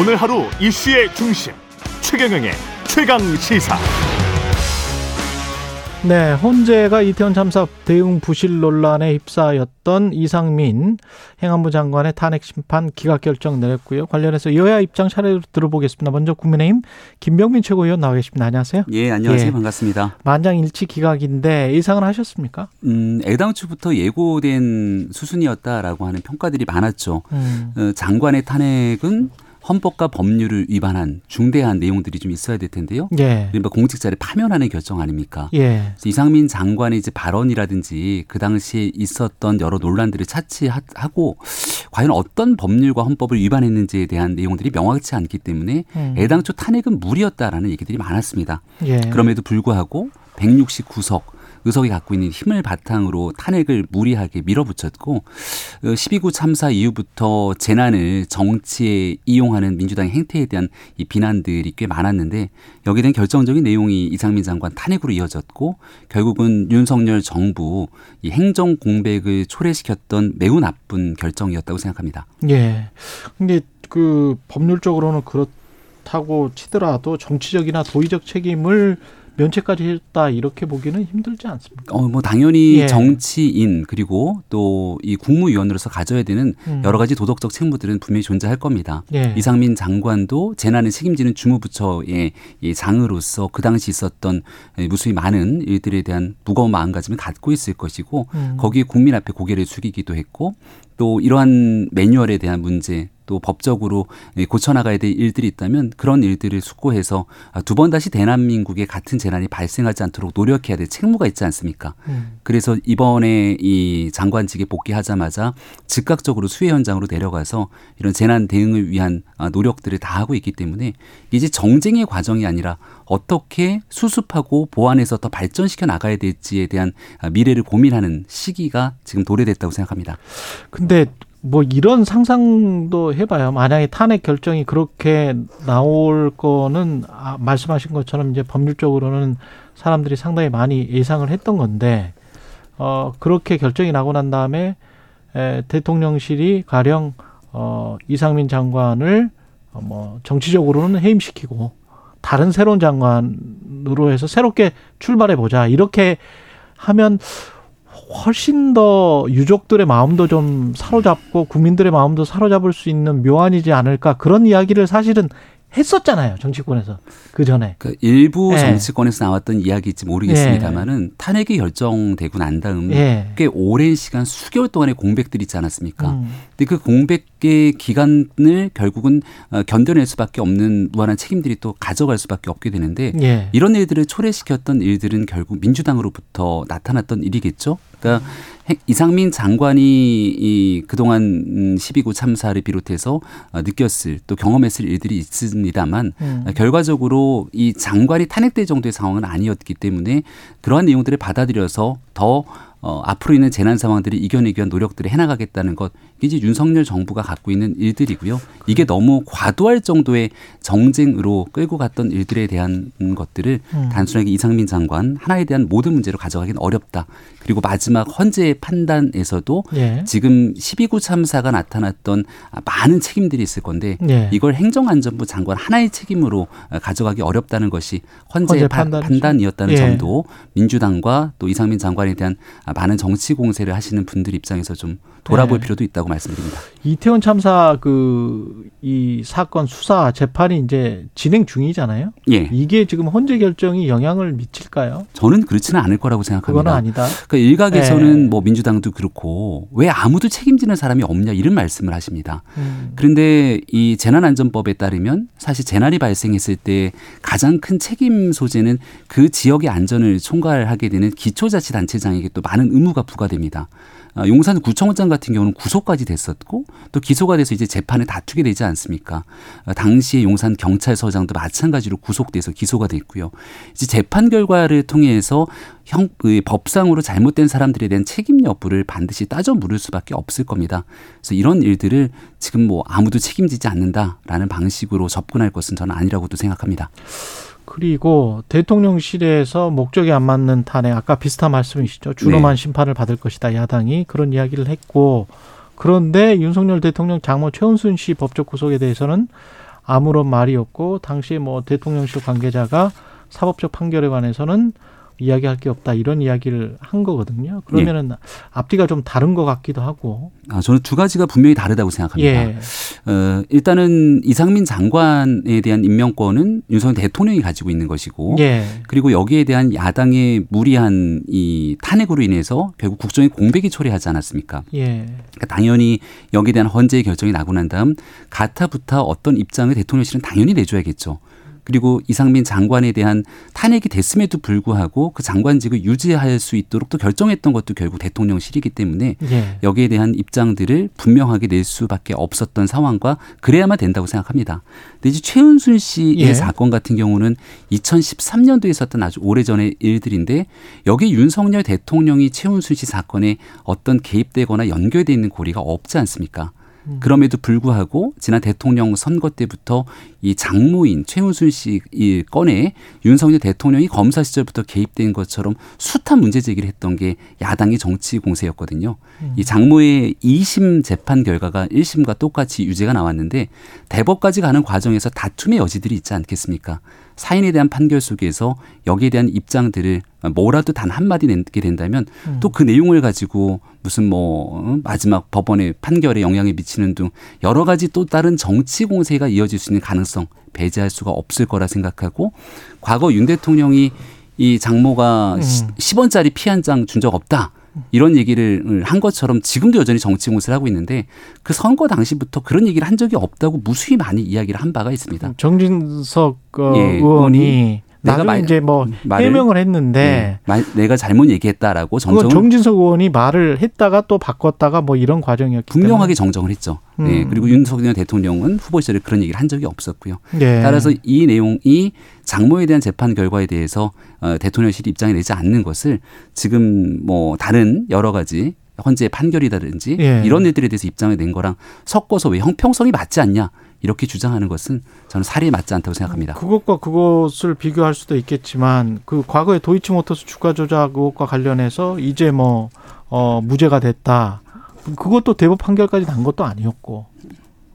오늘 하루 이슈의 중심 최경영의 최강 시사. 네, 헌재가 이태원 참사 대응 부실 논란에 휩싸였던 이상민 행안부 장관의 탄핵 심판 기각 결정 내렸고요. 관련해서 여야 입장 차례로 들어보겠습니다. 먼저 국민의힘 김병민 최고위원 나와 계십니다. 안녕하세요. 예, 안녕하세요. 예. 반갑습니다. 만장일치 기각인데 예상을 하셨습니까? 음, 애당초부터 예고된 수순이었다라고 하는 평가들이 많았죠. 음. 어, 장관의 탄핵은 헌법과 법률을 위반한 중대한 내용들이 좀 있어야 될 텐데요. 예. 그러니까 공직자를 파면하는 결정 아닙니까? 예. 이상민 장관의 이제 발언이라든지 그 당시에 있었던 여러 논란들을 차치하고 과연 어떤 법률과 헌법을 위반했는지에 대한 내용들이 명확치 않기 때문에 음. 애당초 탄핵은 무리였다라는 얘기들이 많았습니다. 예. 그럼에도 불구하고 169석 의석이 갖고 있는 힘을 바탕으로 탄핵을 무리하게 밀어붙였고 12구 어, 참사 이후부터 재난을 정치에 이용하는 민주당의 행태에 대한 이 비난들이 꽤 많았는데 여기에 대한 결정적인 내용이 이상민 장관 탄핵으로 이어졌고 결국은 윤석열 정부 이 행정 공백을 초래시켰던 매우 나쁜 결정이었다고 생각합니다. 예. 근데 그 법률적으로는 그렇 다고 치더라도 정치적이나 도의적 책임을 면책까지 했다 이렇게 보기는 힘들지 않습니까? 어, 뭐 당연히 예. 정치인 그리고 또 이 국무위원으로서 가져야 되는 음. 여러 가지 도덕적 책무들은 분명히 존재할 겁니다. 예. 이상민 장관도 재난을 책임지는 주무부처의 이 장으로서 그 당시 있었던 무수히 많은 일들에 대한 무거운 마음가짐을 갖고 있을 것이고 음. 거기에 국민 앞에 고개를 숙이기도 했고 또 이러한 매뉴얼에 대한 문제 또 법적으로 고쳐나가야 될 일들이 있다면 그런 일들을 숙고해서 두 번 다시 대한민국에 같은 재난이 발생하지 않도록 노력해야 될 책무가 있지 않습니까? 음. 그래서 이번에 이 장관직에 복귀하자마자 즉각적으로 수해 현장으로 내려가서 이런 재난 대응을 위한 노력들을 다 하고 있기 때문에 이제 정쟁의 과정이 아니라 어떻게 수습하고 보완해서 더 발전시켜 나가야 될지에 대한 미래를 고민하는 시기가 지금 도래됐다고 생각합니다. 근데 뭐 이런 상상도 해봐요. 만약에 탄핵 결정이 그렇게 나올 거는 아, 말씀하신 것처럼 이제 법률적으로는 사람들이 상당히 많이 예상을 했던 건데 어 그렇게 결정이 나고 난 다음에 에, 대통령실이 가령 어 이상민 장관을 어, 뭐 정치적으로는 해임시키고 다른 새로운 장관으로 해서 새롭게 출발해 보자 이렇게 하면 훨씬 더 유족들의 마음도 좀 사로잡고 국민들의 마음도 사로잡을 수 있는 묘안이지 않을까 그런 이야기를 사실은 했었잖아요 정치권에서 그 전에 그 일부 예. 정치권에서 나왔던 이야기일지 모르겠습니다만은 예. 탄핵이 결정되고 난 다음 예. 꽤 오랜 시간 수개월 동안의 공백들이 있지 않았습니까? 음. 근데 그 공백 의 기간을 결국은 어, 견뎌낼 수밖에 없는 무한한 책임들이 또 가져갈 수밖에 없게 되는데 예. 이런 일들을 초래시켰던 일들은 결국 민주당으로부터 나타났던 일이겠죠. 그러니까 이상민 장관이 이 그동안 12구 참사를 비롯해서 어, 느꼈을 또 경험했을 일들이 있습니다만 음. 결과적으로 이 장관이 탄핵될 정도의 상황은 아니었기 때문에 그러한 내용들을 받아들여서 더 어, 앞으로 있는 재난 상황들을 이겨내기 위한 노력들을 해나가겠다는 것 이제 윤석열 정부가 갖고 있는 일들이고요. 이게 너무 과도할 정도의 정쟁으로 끌고 갔던 일들에 대한 것들을 음. 단순하게 이상민 장관 하나에 대한 모든 문제로 가져가기는 어렵다. 그리고 마지막 헌재의 판단에서도 예. 지금 12구 참사가 나타났던 많은 책임들이 있을 건데 예. 이걸 행정안전부 장관 하나의 책임으로 가져가기 어렵다는 것이 헌재의 헌재 판단이었다는 예. 점도 민주당과 또 이상민 장관에 대한 많은 정치 공세를 하시는 분들 입장에서 좀 돌아볼 네. 필요도 있다고 말씀드립니다. 이태원 참사 그 이 사건 수사 재판이 이제 진행 중이잖아요. 예. 이게 지금 헌재 결정이 영향을 미칠까요? 저는 그렇지는 않을 거라고 생각합니다. 그건 아니다. 그러니까 일각에서는 네. 뭐 민주당도 그렇고 왜 아무도 책임지는 사람이 없냐 이런 말씀을 하십니다. 음. 그런데 이 재난안전법에 따르면 사실 재난이 발생했을 때 가장 큰 책임 소재는 그 지역의 안전을 총괄하게 되는 기초자치단체장에게 또 많은 의무가 부과됩니다. 아, 용산 구청장 같은 경우는 구속까지 됐었고 또 기소가 돼서 이제 재판에 다투게 되지 않습니까? 아, 당시에 용산 경찰서장도 마찬가지로 구속돼서 기소가 됐고요. 이제 재판 결과를 통해서 형 법상으로 잘못된 사람들에 대한 책임 여부를 반드시 따져 물을 수밖에 없을 겁니다. 그래서 이런 일들을 지금 뭐 아무도 책임지지 않는다라는 방식으로 접근할 것은 저는 아니라고도 생각합니다. 그리고 대통령실에서 목적이 안 맞는 탄핵 아까 비슷한 말씀이시죠. 준엄한 네. 심판을 받을 것이다. 야당이 그런 이야기를 했고 그런데 윤석열 대통령 장모 최은순 씨 법적 구속에 대해서는 아무런 말이 없고 당시 뭐 대통령실 관계자가 사법적 판결에 관해서는 이야기할 게 없다 이런 이야기를 한 거거든요. 그러면은 예. 앞뒤가 좀 다른 것 같기도 하고. 아 저는 두 가지가 분명히 다르다고 생각합니다. 예. 어, 일단은 이상민 장관에 대한 임명권은 윤석열 대통령이 가지고 있는 것이고, 예. 그리고 여기에 대한 야당의 무리한 이 탄핵으로 인해서 결국 국정에 공백이 초래하지 않았습니까? 예. 그러니까 당연히 여기에 대한 헌재의 결정이 나고 난 다음 가타부타 어떤 입장을 대통령실은 당연히 내줘야겠죠. 그리고 이상민 장관에 대한 탄핵이 됐음에도 불구하고 그 장관직을 유지할 수 있도록 또 결정했던 것도 결국 대통령실이기 때문에 예. 여기에 대한 입장들을 분명하게 낼 수밖에 없었던 상황과 그래야만 된다고 생각합니다. 근데 이제 최은순 씨의 예. 사건 같은 경우는 2013년도에 있었던 아주 오래전의 일들인데 여기 윤석열 대통령이 최은순 씨 사건에 어떤 개입되거나 연결돼 있는 고리가 없지 않습니까? 음. 그럼에도 불구하고 지난 대통령 선거 때부터 이 장모인 최은순 씨 이 건에 윤석열 대통령이 검사 시절부터 개입된 것처럼 숱한 문제 제기를 했던 게 야당의 정치 공세였거든요. 음. 이 장모의 2심 재판 결과가 1심과 똑같이 유죄가 나왔는데 대법까지 가는 과정에서 다툼의 여지들이 있지 않겠습니까? 사인에 대한 판결 속에서 여기에 대한 입장들을 뭐라도 단 한마디 내게 된다면 음. 또그 내용을 가지고 무슨 뭐 어, 마지막 법원의 판결에 영향을 미치는 등 여러 가지 또 다른 정치 공세가 이어질 수 있는 가능성 배제할 수가 없을 거라 생각하고 과거 윤 대통령이 이 장모가 음. 10원짜리 피 한 장 준 적 없다. 이런 얘기를 한 것처럼 지금도 여전히 정치 공세를 하고 있는데 그 선거 당시부터 그런 얘기를 한 적이 없다고 무수히 많이 이야기를 한 바가 있습니다. 정진석 어, 예, 의원이 내가 말, 이제 뭐 말을, 해명을 했는데 네, 말, 내가 잘못 얘기했다라고 정정 정진석 의원이 말을 했다가 또 바꿨다가 뭐 이런 과정이었기 분명하게 때문에. 정정을 했죠. 네, 음. 네, 그리고 윤석열 대통령은 후보 시절에 그런 얘기를 한 적이 없었고요. 네. 따라서 이 내용이 장모에 대한 재판 결과에 대해서 어, 대통령실이 입장을 내지 않는 것을 지금 뭐 다른 여러 가지 헌재 판결이라든지 예. 이런 일들에 대해서 입장을 낸 거랑 섞어서 왜 형평성이 맞지 않냐 이렇게 주장하는 것은 저는 사리에 맞지 않다고 생각합니다. 그것과 그것을 비교할 수도 있겠지만 그 과거에 도이치모터스 주가 조작 의혹과 관련해서 이제 뭐 어, 무죄가 됐다. 그것도 대법 판결까지 난 것도 아니었고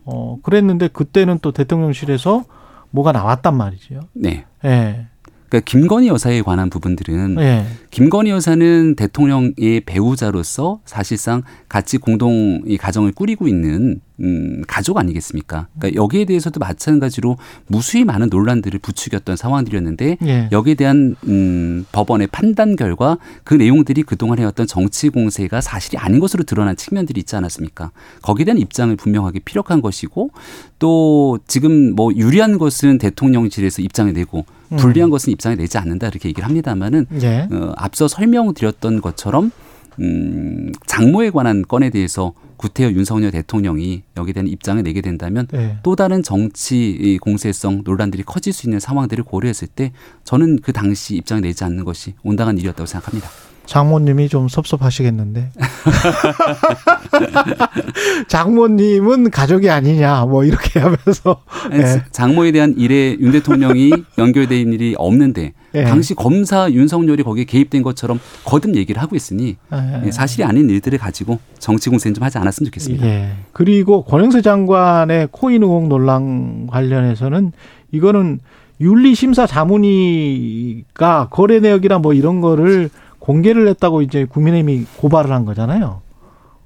어 그랬는데 그때는 또 대통령실에서 뭐가 나왔단 말이죠. 네. 예. 그러니까 김건희 여사에 관한 부분들은 네. 김건희 여사는 대통령의 배우자로서 사실상 같이 공동 이 가정을 꾸리고 있는 음, 가족 아니겠습니까? 그러니까 여기에 대해서도 마찬가지로 무수히 많은 논란들을 부추겼던 상황들이었는데 예. 여기에 대한 음, 법원의 판단 결과 그 내용들이 그동안 해왔던 정치 공세가 사실이 아닌 것으로 드러난 측면들이 있지 않았습니까? 거기에 대한 입장을 분명하게 피력한 것이고 또 지금 뭐 유리한 것은 대통령실에서 입장을 내고 음. 불리한 것은 입장을 내지 않는다 이렇게 얘기를 합니다만은 예. 어, 앞서 설명드렸던 것처럼 음, 장모에 관한 건에 대해서 구태여 윤석열 대통령이 여기에 대한 입장을 내게 된다면 네. 또 다른 정치 공세성 논란들이 커질 수 있는 상황들을 고려했을 때 저는 그 당시 입장을 내지 않는 것이 온당한 일이었다고 생각합니다. 장모님이 좀 섭섭하시겠는데. 장모님은 가족이 아니냐, 뭐 이렇게 하면서. 네. 장모에 대한 일에 윤 대통령이 연결된 일이 없는데 네. 당시 검사 윤석열이 거기에 개입된 것처럼 거듭 얘기를 하고 있으니 네. 사실이 아닌 일들을 가지고 정치 공세는 좀 하지 않았으면 좋겠습니다. 예. 그리고 권영세 장관의 코인 의혹 논란 관련해서는 이거는 윤리심사 자문위가 거래 내역이나 뭐 이런 거를 공개를 했다고 이제 국민의힘이 고발을 한 거잖아요.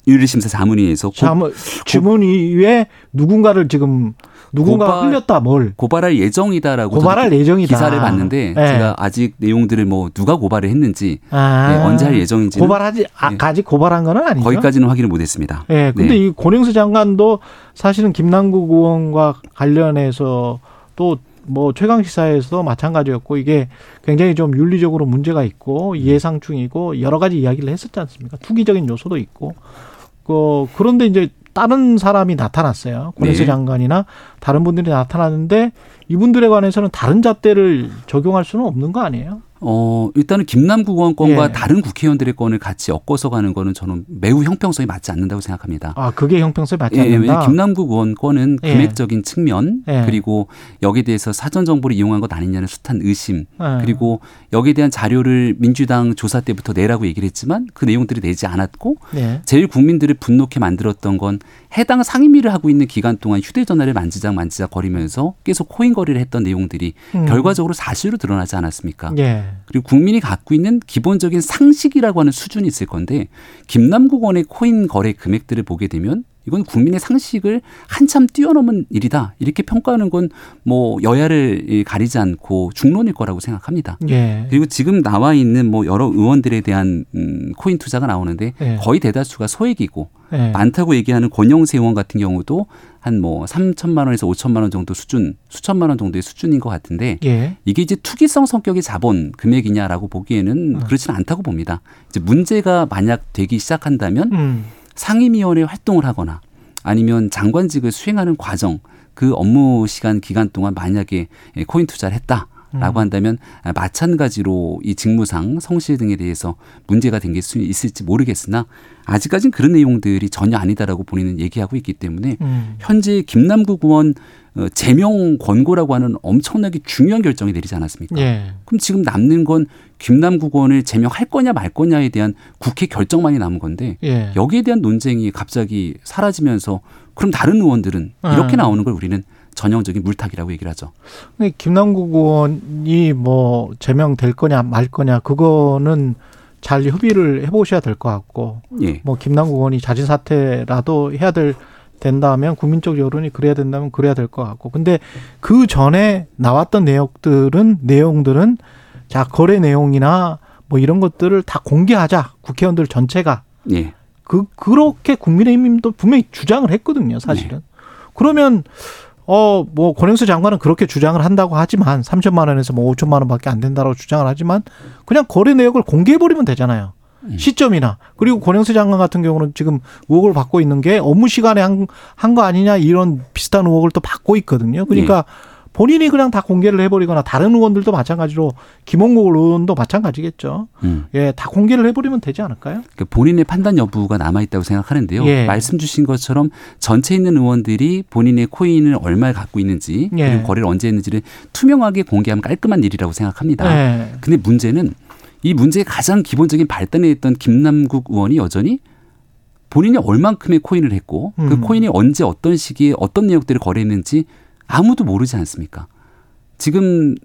윤리심사 자문위에서 자문 주문위에 누군가를 지금 누군가 고발, 흘렸다 뭘 고발할 예정이다라고 고발할 예정이다 기사를 봤는데 네. 제가 아직 내용들을 뭐 누가 고발을 했는지 아, 네, 언제 할 예정인지 고발하지 아, 네. 아직 고발한 건 아니죠. 거기까지는 확인을 못했습니다. 네, 근데 네. 이 권영수 장관도 사실은 김남국 의원과 관련해서 또 뭐 최강 시사에서도 마찬가지였고 이게 굉장히 좀 윤리적으로 문제가 있고 음. 예상중이고 여러 가지 이야기를 했었지 않습니까? 투기적인 요소도 있고 그 그런데 이제 다른 사람이 나타났어요. 권혜수 네. 장관이나 다른 분들이 나타났는데 이분들에 관해서는 다른 잣대를 적용할 수는 없는 거 아니에요? 어, 일단은 김남국 의원권과 예. 다른 국회의원들의 건을 같이 엮어서 가는 거는 저는 매우 형평성이 맞지 않는다고 생각합니다. 아, 그게 형평성이 맞지 예, 않는다? 예, 김남국 의원권은 예. 금액적인 측면 예. 그리고 여기에 대해서 사전 정보를 이용한 것 아니냐는 숱한 의심 예. 그리고 여기에 대한 자료를 민주당 조사 때부터 내라고 얘기를 했지만 그 내용들이 내지 않았고 제일 국민들을 분노케 만들었던 건 해당 상임위를 하고 있는 기간 동안 휴대전화를 만지작 만지작 거리면서 계속 코인 거리를 했던 내용들이 음. 결과적으로 사실로 드러나지 않았습니까? 예. 그리고 국민이 갖고 있는 기본적인 상식이라고 하는 수준이 있을 건데 김남국 원의 코인 거래 금액들을 보게 되면 이건 국민의 상식을 한참 뛰어넘은 일이다. 이렇게 평가하는 건 뭐 여야를 가리지 않고 중론일 거라고 생각합니다. 예. 그리고 지금 나와 있는 뭐 여러 의원들에 대한 음, 코인 투자가 나오는데 예. 거의 대다수가 소액이고 예. 많다고 얘기하는 권영세 의원 같은 경우도 한 뭐 3천만 원에서 5천만 원 정도 수준, 수천만 원 정도의 수준인 것 같은데 예. 이게 이제 투기성 성격의 자본 금액이냐라고 보기에는 음. 그렇지는 않다고 봅니다. 이제 문제가 만약 되기 시작한다면 음. 상임위원회 활동을 하거나 아니면 장관직을 수행하는 과정 그 업무 시간 기간 동안 만약에 코인 투자를 했다. 라고 음. 한다면 마찬가지로 이 직무상 성실 등에 대해서 문제가 생길 수 있을지 모르겠으나 아직까지는 그런 내용들이 전혀 아니다라고 본인은 얘기하고 있기 때문에 음. 현재 김남국 의원 어, 제명 권고라고 하는 엄청나게 중요한 결정이 내리지 않았습니까? 예. 그럼 지금 남는 건 김남국 의원을 제명할 거냐 말 거냐에 대한 국회 결정만이 남은 건데 예. 여기에 대한 논쟁이 갑자기 사라지면서 그럼 다른 의원들은 이렇게 아. 나오는 걸 우리는 전형적인 물타기라고 얘기를 하죠. 김남국 의원이 뭐 제명될 거냐 말 거냐 그거는 잘 협의를 해보셔야 될 것 같고, 예. 뭐 김남국 의원이 자진 사퇴라도 해야 될 된다면 국민적 여론이 그래야 된다면 그래야 될 것 같고, 근데 그 전에 나왔던 내용들은 내용들은 자 거래 내용이나 뭐 이런 것들을 다 공개하자 국회의원들 전체가 예. 그 그렇게 국민의힘도 분명히 주장을 했거든요, 사실은. 네. 그러면 어, 뭐, 권영수 장관은 그렇게 주장을 한다고 하지만, 3천만 원에서 뭐 5천만 원밖에 안 된다고 주장을 하지만, 그냥 거래 내역을 공개해버리면 되잖아요. 음. 시점이나. 그리고 권영수 장관 같은 경우는 지금 의혹을 받고 있는 게 업무 시간에 한, 한거 아니냐, 이런 비슷한 의혹을 또 받고 있거든요. 그러니까 네. 본인이 그냥 다 공개를 해버리거나 다른 의원들도 마찬가지로 김홍국 의원도 마찬가지겠죠. 음. 예, 다 공개를 해버리면 되지 않을까요? 그러니까 본인의 판단 여부가 남아 있다고 생각하는데요. 예. 말씀 주신 것처럼 전체 있는 의원들이 본인의 코인을 얼마를 갖고 있는지 예. 그리고 거래를 언제 했는지를 투명하게 공개하면 깔끔한 일이라고 생각합니다. 예. 근데 문제는 이 문제의 가장 기본적인 발단에 있던 김남국 의원이 여전히 본인이 얼만큼의 코인을 했고 그 음. 그 코인이 언제 어떤 시기에 어떤 내역들을 거래했는지 아무도 모르지 않습니까? 지금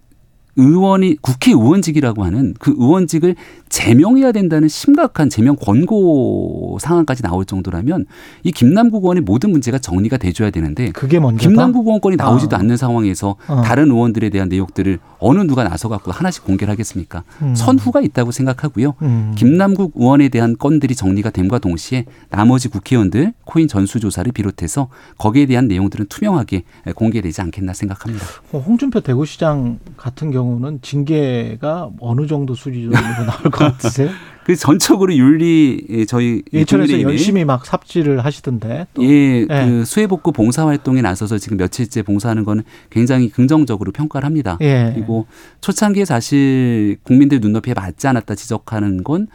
의원이 국회의원직이라고 하는 그 의원직을 제명해야 된다는 심각한 제명 권고 상황까지 나올 정도라면 이 김남국 의원의 모든 문제가 정리가 돼줘야 되는데 그게 먼저 김남국 의원권이 나오지도 어. 않는 상황에서 어. 다른 의원들에 대한 내용들을 어느 누가 나서 갖고 하나씩 공개를 하겠습니까? 음. 선후가 있다고 생각하고요. 음. 김남국 의원에 대한 건들이 정리가 됨과 동시에 나머지 국회의원들 코인 전수 조사를 비롯해서 거기에 대한 내용들은 투명하게 공개되지 않겠나 생각합니다. 어, 홍준표 대구시장 같은 경우 는 징계가 어느 정도 수준으로 나올 것 같으세요? 그 전적으로 윤리 예, 저희 예천에서 열심히 막 삽질을 하시던데. 또. 예, 예, 그 수해복구 봉사 활동에 나서서 지금 며칠째 봉사하는 거는 굉장히 긍정적으로 평가를 합니다. 예. 그리고 초창기에 사실 국민들 눈높이에 맞지 않았다 지적하는 건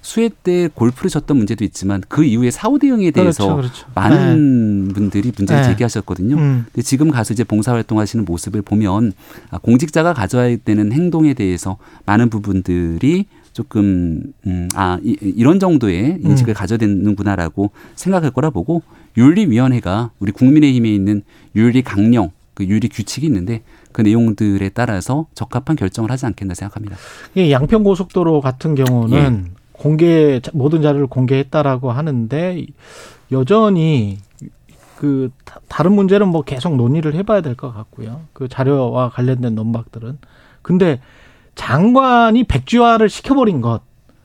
수해 때 골프를 쳤던 문제도 있지만 그 이후에 사후 대응에 대해서 그렇죠, 그렇죠. 많은 네. 분들이 문제를 네. 제기하셨거든요. 음. 근데 지금 가서 이제 봉사 활동하시는 모습을 보면 아, 공직자가 가져야 되는 행동에 대해서 많은 부분들이 조금 음, 아 이, 이런 정도의 인식을 음. 가져야 되는구나라고 생각할 거라 보고 윤리위원회가 우리 국민의힘에 있는 윤리 강령 그 윤리 규칙이 있는데 그 내용들에 따라서 적합한 결정을 하지 않겠나 생각합니다. 예, 양평 고속도로 같은 경우는 예. 공개 모든 자료를 공개했다라고 하는데 여전히 그 다른 문제는 뭐 계속 논의를 해봐야 될 것 같고요. 그 자료와 관련된 논박들은 근데 장관이 백지화를 시켜버린 것.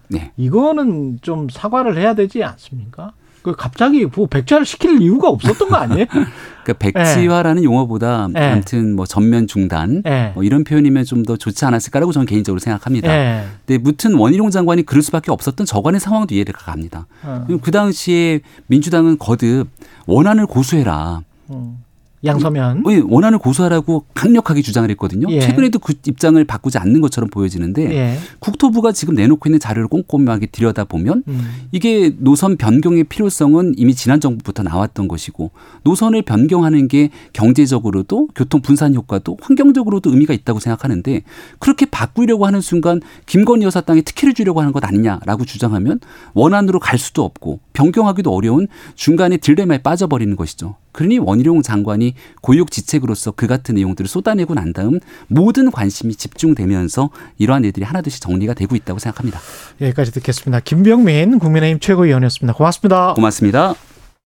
네. 이거는 좀 사과를 해야 되지 않습니까? 그 갑자기 뭐 백지화를 시킬 이유가 없었던 거 아니에요? 그 백지화라는 네. 용어보다 네. 아무튼 뭐 전면 중단 네. 뭐 이런 표현이면 좀 더 좋지 않았을까라고 저는 개인적으로 생각합니다. 네. 근데 무튼 원희룡 장관이 그럴 수밖에 없었던 저간의 상황도 이해가 갑니다. 어. 그 당시에 민주당은 거듭 원안을 고수해라. 음. 양서면 예, 원안을 고수하라고 강력하게 주장을 했거든요. 예. 최근에도 그 입장을 바꾸지 않는 것처럼 보여지는데 예. 국토부가 지금 내놓고 있는 자료를 꼼꼼하게 들여다 보면 음. 이게 노선 변경의 필요성은 이미 지난 정부부터 나왔던 것이고 노선을 변경하는 게 경제적으로도 교통 분산 효과도 환경적으로도 의미가 있다고 생각하는데 그렇게 바꾸려고 하는 순간 김건희 여사 땅에 특혜를 주려고 하는 것 아니냐라고 주장하면 원안으로 갈 수도 없고 변경하기도 어려운 중간에 딜레마에 빠져버리는 것이죠. 그러니 원희룡 장관이 고육지책으로서 그 같은 내용들을 쏟아내고 난 다음 모든 관심이 집중되면서 이러한 애들이 하나둘씩 정리가 되고 있다고 생각합니다. 여기까지 듣겠습니다. 김병민 국민의힘 최고위원이었습니다. 고맙습니다. 고맙습니다.